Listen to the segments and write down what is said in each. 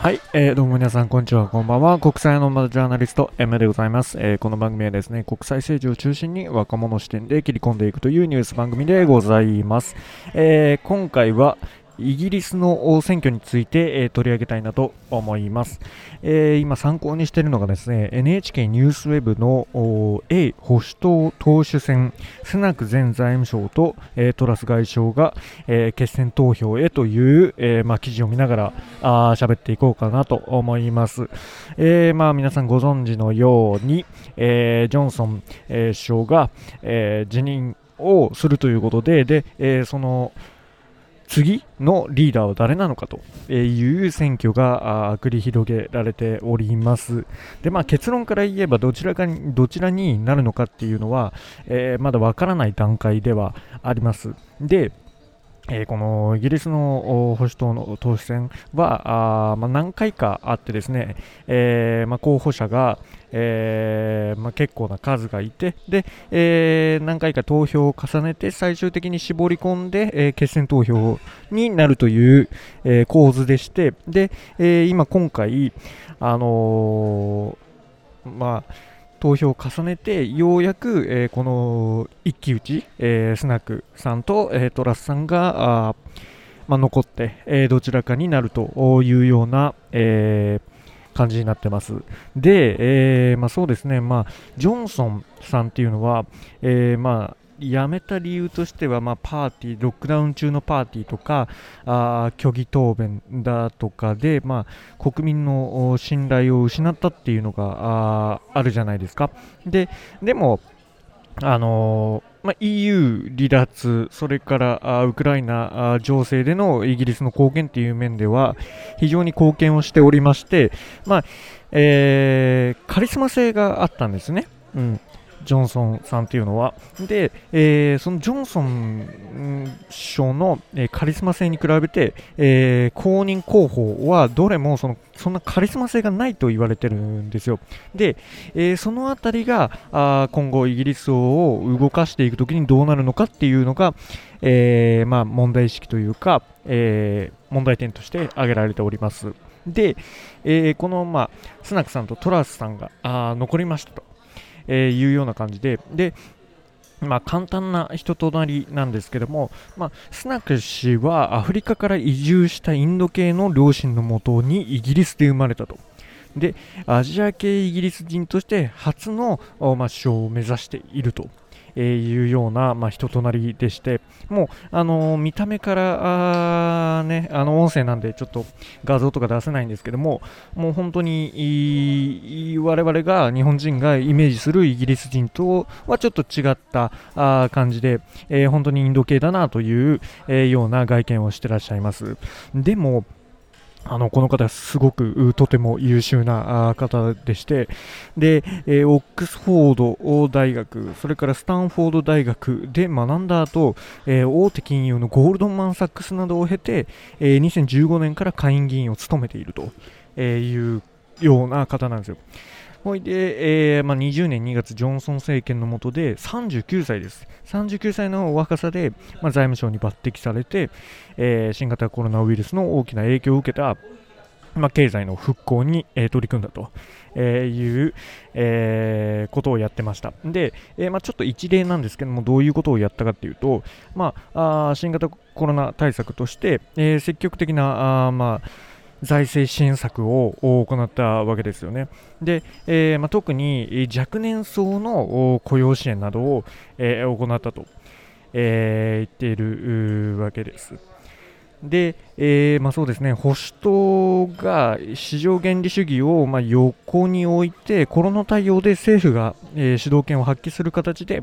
はい、えー、どうも皆さん、こんにちは、こんばんは。国際のマジャーナリスト、M でございます、えー、この番組はですね、国際政治を中心に若者視点で切り込んでいくというニュース番組でございます。えー、今回は、イギリスの選挙について、えー、取り上げたいなと思います、えー、今参考にしているのがですね NHK ニュースウェブの A 保守党党首選スナク前財務省と、えー、トラス外相が、え決選投票へという、えまあ、記事を見ながらあ喋っていこうかなと思います、えまあ、皆さんご存知のように、えジョンソン、え首相が、え辞任をするということでで、えその次のリーダーは誰なのかという選挙が繰り広げられております。で、まあ、結論から言えばどちらかにどちらになるのかっていうのは、えー、まだわからない段階ではあります。で、えー、このイギリスの保守党の党首選はあ、まあ、何回かあってですね、えー、まあ、候補者が、えー、まあ、結構な数がいてで、え何回か投票を重ねて最終的に絞り込んで、え決選投票になるという、え構図でしてで、え今今回、あのまあ投票を重ねて、ようやく、えー、この一騎打ち、えー、スナックさんと、えー、トラスさんが、あまあ、残って、えどちらかになるというような、え感じになってます。で、えまあ、そうですね、まあ、ジョンソンさんっていうのは、えまあ、辞めた理由としては、まあ、パーティー、ロックダウン中のパーティーとか、あ虚偽答弁だとかで、まあ、国民の信頼を失ったっていうのがあるじゃないですか。ででも、あのーまあ、EU 離脱、それからウクライナ情勢でのイギリスの貢献という面では非常に貢献をしておりまして、まあえー、カリスマ性があったんですね。うん、ジョンソンさんというのは。で、えー、そのジョンソン賞の、えー、カリスマ性に比べて、えー、公認候補はどれもそのそんなカリスマ性がないと言われてるんですよ。で、えー、そのあたりがあ今後イギリスを動かしていくときにどうなるのかっていうのが、えー、まあ、問題意識というか、えー、問題点として挙げられております。で、えこの、まあ、スナクさんとトラスさんがあ残りましたと。えー、いうような感じで、で、まあ、簡単な人となりなんですけども、まあ、スナク氏はアフリカから移住したインド系の両親のもとにイギリスで生まれたと。で、アジア系イギリス人として初の、まあ、首相を目指しているとえいうような、まあ、人となりでして、もう、あの、見た目からあ、ね、あの音声なんでちょっと画像とか出せないんですけども、もう本当に我々が日本人がイメージするイギリス人とはちょっと違ったあ感じで、えー、本当にインド系だなという、え、ような外見をしてらっしゃいます。でも、あのこの方、すごくとても優秀な方でして、で、えー、オックスフォード大学、それからスタンフォード大学で学んだ後、えー、大手金融のゴールドマン・サックスなどを経て、えー、2015年から下院議員を務めているというような方なんですよ。ほいで、えーまあ、20年2月、ジョンソン政権の下で39歳です。39歳の若さで、まあ、財務省に抜擢されて、えー、新型コロナウイルスの大きな影響を受けた、まあ、経済の復興に、えー、取り組んだと。えー、いう、えー、ことをやってました。で、えーまあ、ちょっと一例なんですけども、どういうことをやったかというと、まあ、あ新型コロナ対策として、えー、積極的なあ、まあ、財政支援策を行ったわけですよね。で、えー、まあ、特に若年層の雇用支援などを、えー、行ったと、えー、言っているわけです。で、えーまあ、そうですね保守党が市場原理主義をまあ横に置いてコロナ対応で政府が、えー、主導権を発揮する形で、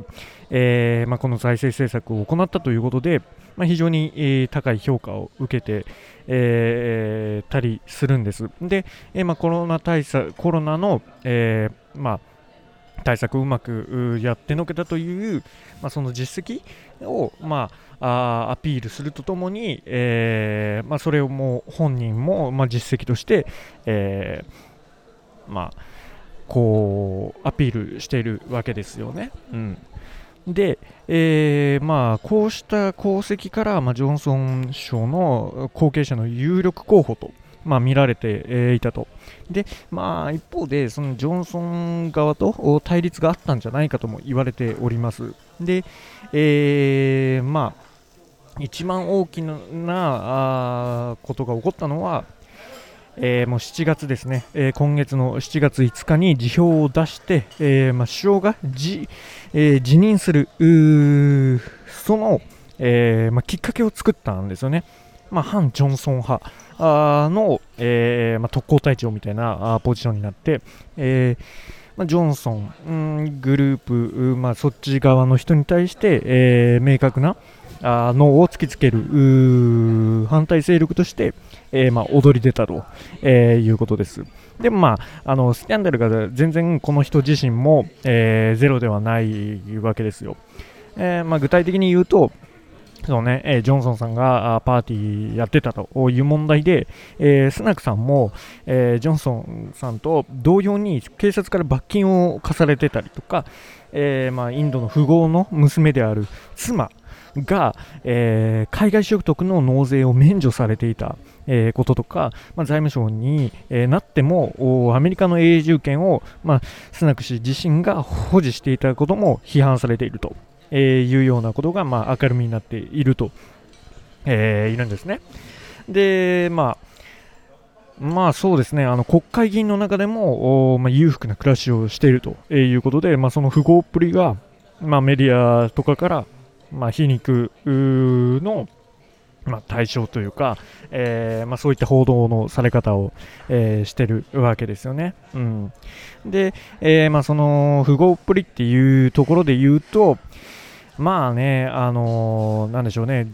えーまあ、この財政政策を行ったということで、まあ、非常に、えー、高い評価を受けて、えー、たりするんです。で、えーまあ、コロナ対策コロナの、えーまあ対策をうまくやってのけたという、まあ、その実績を、まあ、あアピールするとともに、えーまあ、それをもう本人も、まあ、実績として、えーまあ、こうアピールしているわけですよね。うんで、えーまあ、こうした功績から、まあ、ジョンソン賞の後継者の有力候補とまあ、見られて、えいたと。で、まあ、一方で、そのジョンソン側と対立があったんじゃないかとも言われております。で、えー、まあ、一番大きなあことが起こったのは、えー、もう7月ですね、えー、今月の7月5日に辞表を出して、えー、まあ、首相が辞,、え辞任する、その、えまあ、きっかけを作ったんですよね。まあ、反ジョンソン派の、えまあ、特攻隊長みたいなポジションになって、えまあジョンソン、うん、グループ、まあ、そっち側の人に対して、え明確なあ脳を突きつける反対勢力として、えー、まあ、踊り出たと、えー、いうことです。でも、まあ、あのスキャンダルが全然この人自身も、えー、ゼロではないわけですよ。えまあ、具体的に言うと、そうね、えジョンソンさんがパーティーやってたという問題で、えー、スナクさんも、えー、ジョンソンさんと同様に警察から罰金を課されてたりとか、え、まあ、インドの富豪の娘である妻が、え、海外所得の納税を免除されていた、え、こととか、まあ、財務省に、え、なってもアメリカの永住権を、まあ、スナク氏自身が保持していたことも批判されていると、えいうようなことが、まあ、明るみになっていると、えいるんですね。で、まあまあそうですね、あの国会議員の中でも、まあ、裕福な暮らしをしているということで、まあ、その富豪っぷりが、まあ、メディアとかから、まあ、皮肉の、まあ、対象というか、えーまあ、そういった報道のされ方を、えー、しているわけですよね。うん、で、えーまあ、その富豪っぷりっていうところで言うと、まあね、あのー、なんでしょうね、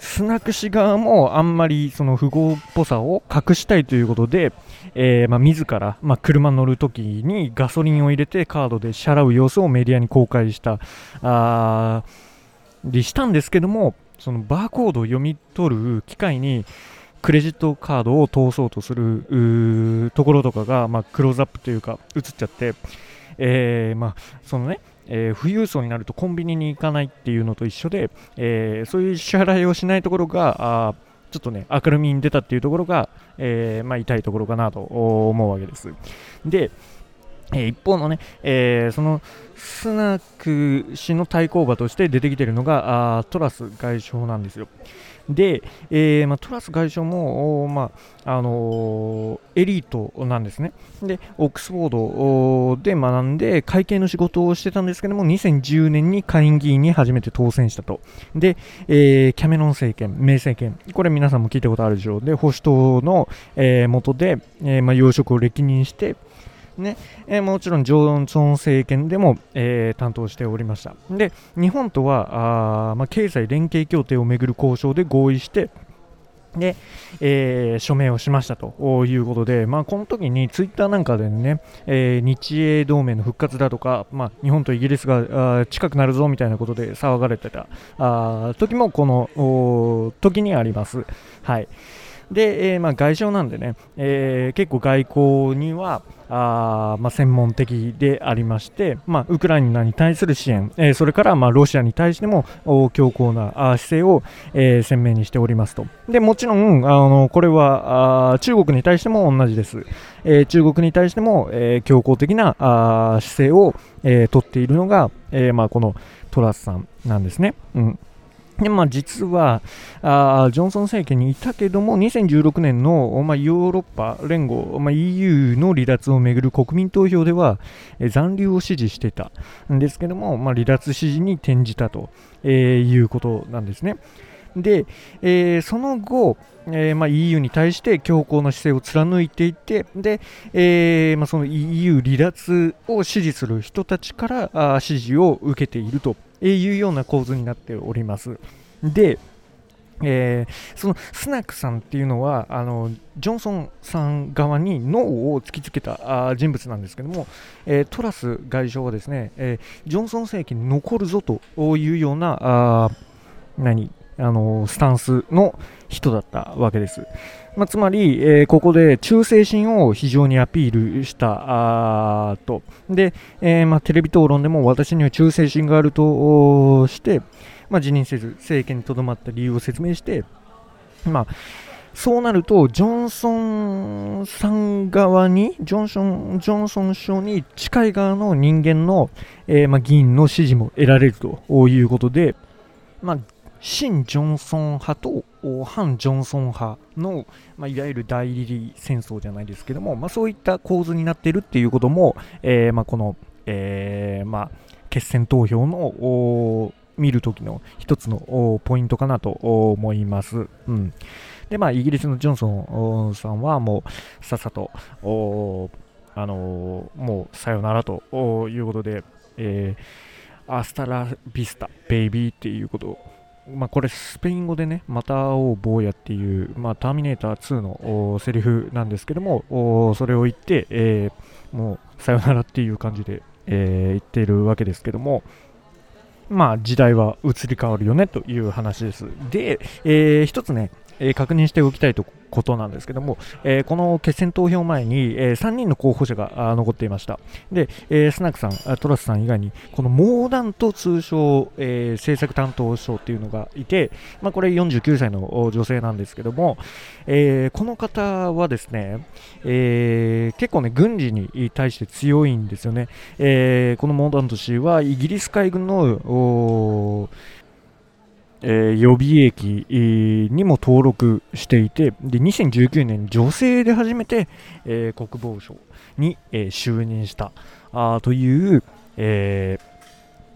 スナク氏側もあんまりその富豪っぽさを隠したいということで、えー、まあ、自ら、まあ、車乗るときにガソリンを入れてカードで支払う様子をメディアに公開したありしたんですけどもそのバーコードを読み取る機械にクレジットカードを通そうとするところとかが、まあ、クローズアップというか映っちゃって、えー、まあ、そのねえー、富裕層になるとコンビニに行かないっていうのと一緒で、えー、そういう支払いをしないところがあちょっとね明るみに出たっていうところが、えー、まあ、痛いところかなと思うわけです。で、え一方のね、えそのスナック氏の対抗馬として出てきているのがあトラス外相なんですよ。で、えー、まあ、トラス外相も、まああのー、エリートなんですね。で、オックスフォードで学んで会計の仕事をしてたんですけども、2010年に下院議員に初めて当選したと。で、えー、キャメロン政権、メイ政権、これ皆さんも聞いたことあるでしょう。で、保守党の、えー、元で、えまあ、要職を歴任して、ね。えー、もちろんジョンソン政権でも、えー、担当しておりました。で日本とはあ、まあ、経済連携協定をめぐる交渉で合意してで、えー、署名をしましたということで、まあ、この時にツイッターなんかでね、えー、日英同盟の復活だとか、まあ、日本とイギリスが近くなるぞみたいなことで騒がれてたあ時もこの時にあります。はい。で、えー、まあ、外相なんでね、え、結構外交にはあ、まあ、専門的でありまして、まあ、ウクライナに対する支援、えー、それからまあロシアに対しても強硬な姿勢を、えー、鮮明にしておりますと。でもちろんあのこれはあ中国に対しても同じです。えー、中国に対しても、えー、強硬的なあ姿勢を、えー、取っているのが、えーまあ、このトラスさんなんですね。うんでまあ、実はあジョンソン政権にいたけども2016年の、まあ、ヨーロッパ連合、まあ、EU の離脱をめぐる国民投票では、え残留を支持していたんですけども、まあ、離脱支持に転じたと、えー、いうことなんですね。で、えー、その後、えーまあ、EU に対して強硬な姿勢を貫いていてで、えーまあ、その EU 離脱を支持する人たちからあ支持を受けているというような構図になっております。で、えー、そのスナックさんっていうのはあのジョンソンさん側に脳を突きつけたあ人物なんですけども、えー、トラス外相はですね、えー、ジョンソン政権に残るぞというようなあ何あのスタンスの人だったわけです。まあ、つまり、えー、ここで忠誠心を非常にアピールしたと。で、えー、まあ、テレビ討論でも私には忠誠心があるとして、まあ、辞任せず政権にとどまった理由を説明して、まあ、そうなると、ジョンソンさん側に、ジョンソン、ジョンソン首相に近い側の人間の、えー、まあ、議員の支持も得られるということで、まあ、新ジョンソン派と反ジョンソン派の、まあ、いわゆる代理戦争じゃないですけども、まあ、そういった構図になっているっていうことも、えー、まあ、この、えー、ま、決選投票の見るときの一つのポイントかなと思います。うんで、まあ、イギリスのジョンソンさんはもうさっさと、あのー、もうさよならということで、えー、アスタラビスタ、ベイビーっていうことをまあ、これスペイン語でね、また会おう坊やっていう、まあ、ターミネーター2のセリフなんですけども、それを言って、えー、もうさよならっていう感じで、えー、言っているわけですけども、まあ時代は移り変わるよねという話です。で、えー、一つね、え、確認しておきたいとことなんですけども、え、この決選投票前に、え、3人の候補者が残っていました。で、え、スナクさん、トラスさん以外に、このモーダント通称、え、政策担当省っていうのがいて、まあ、これ49歳の女性なんですけども、え、この方はですね、え、結構ね、軍事に対して強いんですよね。え、このモーダント氏はイギリス海軍のえー、予備役にも登録していて、で2019年、女性で初めて、えー、国防省に、えー、就任した。あという、えー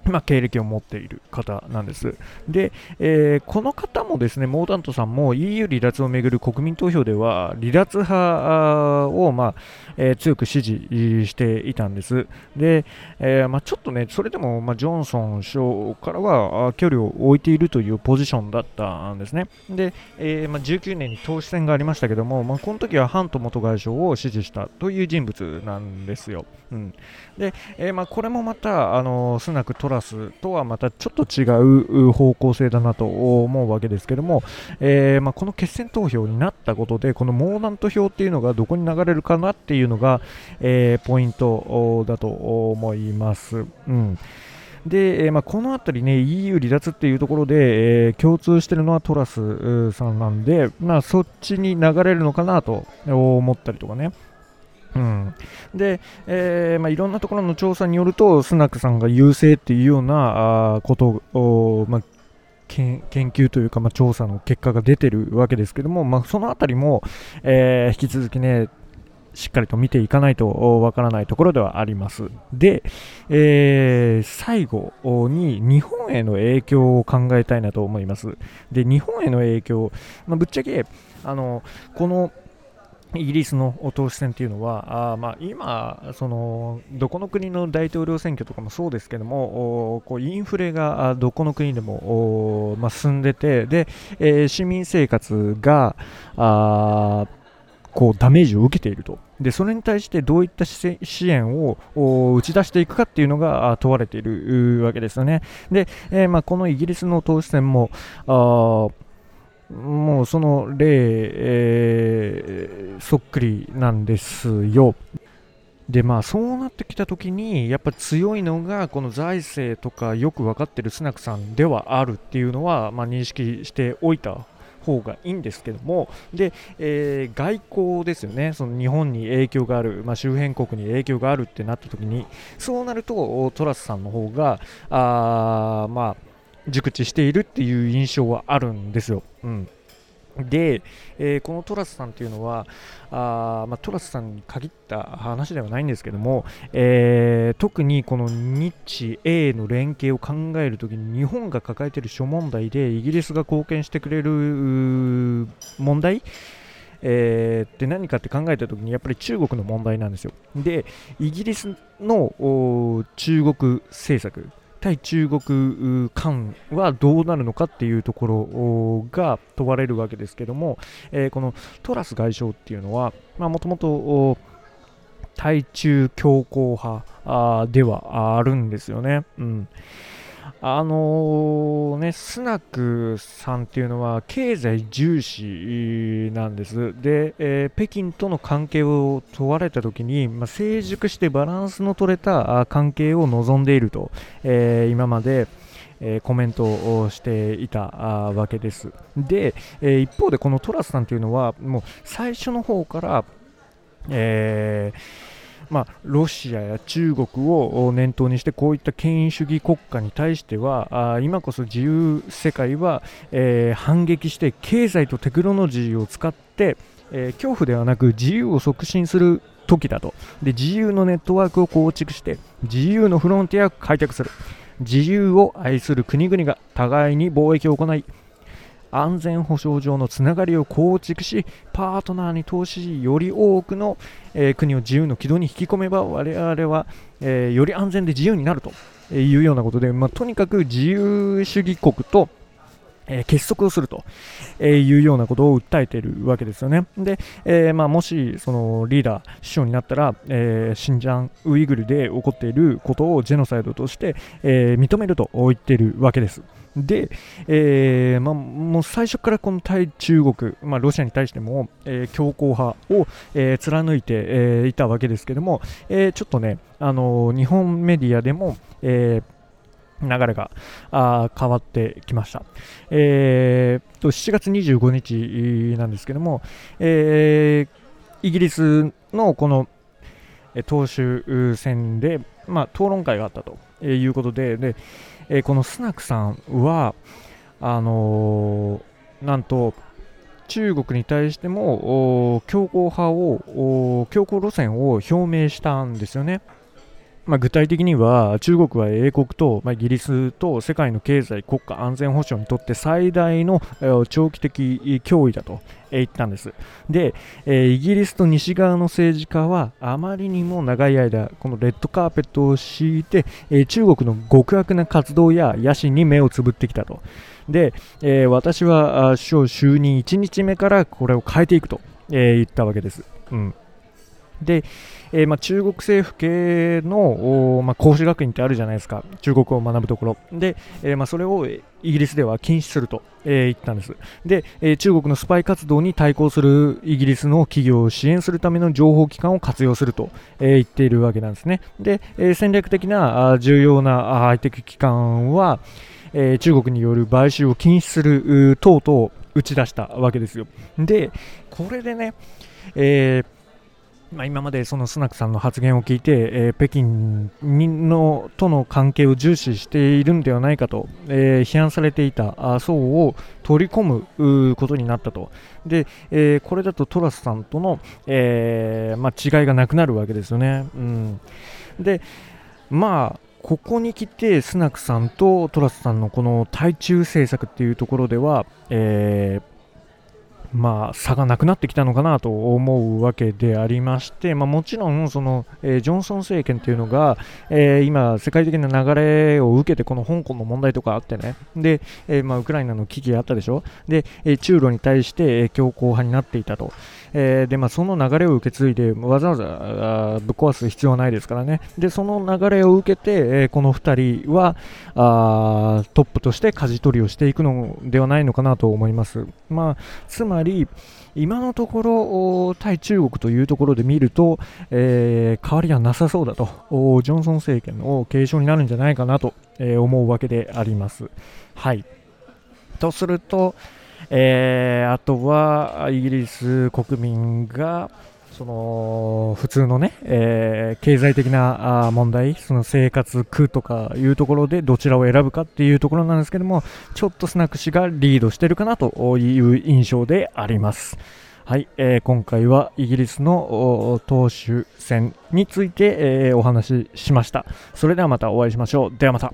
まあ、経歴を持っている方なんです。で、えー、この方もですね、モーダントさんも EU 離脱をめぐる国民投票では、離脱派を、まあえー、強く支持していたんです。で、えー、まあ、ちょっとね、それでも、ま、ジョンソン首相からは距離を置いているというポジションだったんですね。で、えま、19年に党首選がありましたけども、まあ、この時はハント元外相を支持したという人物なんですよ。うん、で、えま、これもまた、あのスナク・トララスとはまたちょっと違う方向性だなと思うわけですけども、えまあ、この決選投票になったことで、このモーダント票っていうのがどこに流れるかなっていうのが、えー、ポイントだと思います。うんで、えー、まあ、この辺りね、EU 離脱っていうところで、えー、共通してるのはトラスさんなんで、まあ、そっちに流れるのかなと思ったりとかね。うん、で、えーまあ、いろんなところの調査によると、スナックさんが優勢っていうようなあことを、まあ、研究というか、まあ、調査の結果が出てるわけですけども、まあ、そのあたりも、えー、引き続きね、しっかりと見ていかないとわからないところではあります。で、えー、最後に日本への影響を考えたいなと思います。で、日本への影響、まあ、ぶっちゃけ、あの、このイギリスの党首選っていうのは、あまあ、今その、どこの国の大統領選挙とかもそうですけども、こうインフレがどこの国でも、まあ、進んでて、でえー、市民生活があこうダメージを受けていると。で、それに対してどういった支援を打ち出していくかっていうのが問われているわけですよね。で、えー、まあ、このイギリスの党首選も、あもうその例、えー、そっくりなんですよ。でまあそうなってきたときにやっぱ強いのがこの財政とかよく分かってるスナクさんではあるっていうのは、まあ、認識しておいた方がいいんですけどもで、えー、外交ですよねその日本に影響がある、まあ、周辺国に影響があるってなった時にそうなるとトラスさんの方があまあ熟知しているっていう印象はあるんですよ。うんで、えー、このトラスさんというのはあ、まあ、トラスさんに限った話ではないんですけども、えー、特にこの日英の連携を考えるときに日本が抱えている諸問題でイギリスが貢献してくれる問題えー、って何かって考えたときにやっぱり中国の問題なんですよ。で、イギリスの中国政策対中国間はどうなるのかっていうところが問われるわけですけども、えー、このトラス外相っていうのはもともと対中強硬派ではあるんですよね。うんあのー、ね、スナクさんっていうのは経済重視なんです。で、えー、北京との関係を問われたときに、まあ、成熟してバランスの取れた関係を望んでいると、えー、今まで、えー、コメントをしていたわけです。で、えー、一方でこのトラスさんというのはもう最初の方から、えーまあ、ロシアや中国を念頭にしてこういった権威主義国家に対してはあ今こそ自由世界は、えー、反撃して経済とテクノロジーを使って、えー、恐怖ではなく自由を促進する時だと。で自由のネットワークを構築して自由のフロンティアを開拓する。自由を愛する国々が互いに貿易を行い安全保障上のつながりを構築しパートナーに投資しより多くの、えー、国を自由の軌道に引き込めば我々は、えー、より安全で自由になるというようなことで、まあ、とにかく自由主義国とえー、結束をすると、えいうようなことを訴えているわけですよね。で、えー、まあ、もしそのリーダー、首相になったら、えー、新疆ウイグルで起こっていることをジェノサイドとして、え認めると言っているわけです。で、えまあ、もう最初からこの対中国、まあ、ロシアに対しても、え、強硬派を、え、貫いて、え、いたわけですけども、え、ちょっとね、あの、日本メディアでも、えー流れがあ変わってきました。えー、と7月25日なんですけども、えー、イギリスのこの党首選で、まあ、討論会があったということで、でえー、このスナクさんは、あのー、なんと、中国に対しても強硬派を強硬路線を表明したんですよね。まあ、具体的には中国は英国と、まあ、イギリスと世界の経済、国家安全保障にとって最大の長期的脅威だと言ったんです。でえ、イギリスと西側の政治家はあまりにも長い間このレッドカーペットを敷いてえ中国の極悪な活動や野心に目をつぶってきたと。で、えー、私は首相就任1日目からこれを変えていくと、えー、言ったわけです。うんで、えー、まあ、中国政府系の、まあ、孔子学院ってあるじゃないですか、中国を学ぶところ。で、えー、まあ、それをイギリスでは禁止すると、えー、言ったんです。で、え中国のスパイ活動に対抗するイギリスの企業を支援するための情報機関を活用すると、え言っているわけなんですね。で、え戦略的なあ重要なハイテク機関は、え中国による買収を禁止する等々打ち出したわけですよ。で、これでね、えーまあ、今までそのスナクさんの発言を聞いて、えー、北京のとの関係を重視しているんではないかと、えー、批判されていた層を取り込むことになったと、でえー、これだとトラスさんとの、えまあ、違いがなくなるわけですよね。うん、でまあここに来てスナクさんとトラスさんのこの対中政策っていうところでは、えーまあ、差がなくなってきたのかなと思うわけでありまして、まあ、もちろんその、えー、ジョンソン政権というのが、えー、今、世界的な流れを受けてこの香港の問題とかあってね。で、えー、まあ、ウクライナの危機があったでしょ。で、え中ロに対して、え強硬派になっていたと、えでまあ、その流れを受け継いでわざわざぶっ壊す必要はないですからねでその流れを受けて、えこの2人はあトップとして舵取りをしていくのではないのかなと思います。まあ、つまり今のところ対中国というところで見ると、えー、変わりはなさそうだとジョンソン政権の継承になるんじゃないかなと、えー、思うわけであります。はいとすると、えー、あとはイギリス国民が、その普通のね、えー、経済的な問題、その生活苦とかいうところでどちらを選ぶかっていうところなんですけども、ちょっとスナック氏がリードしてるかなという印象であります。はい、えー、今回はイギリスの党首選について、えー、お話ししました。それではまたお会いしましょう。ではまた。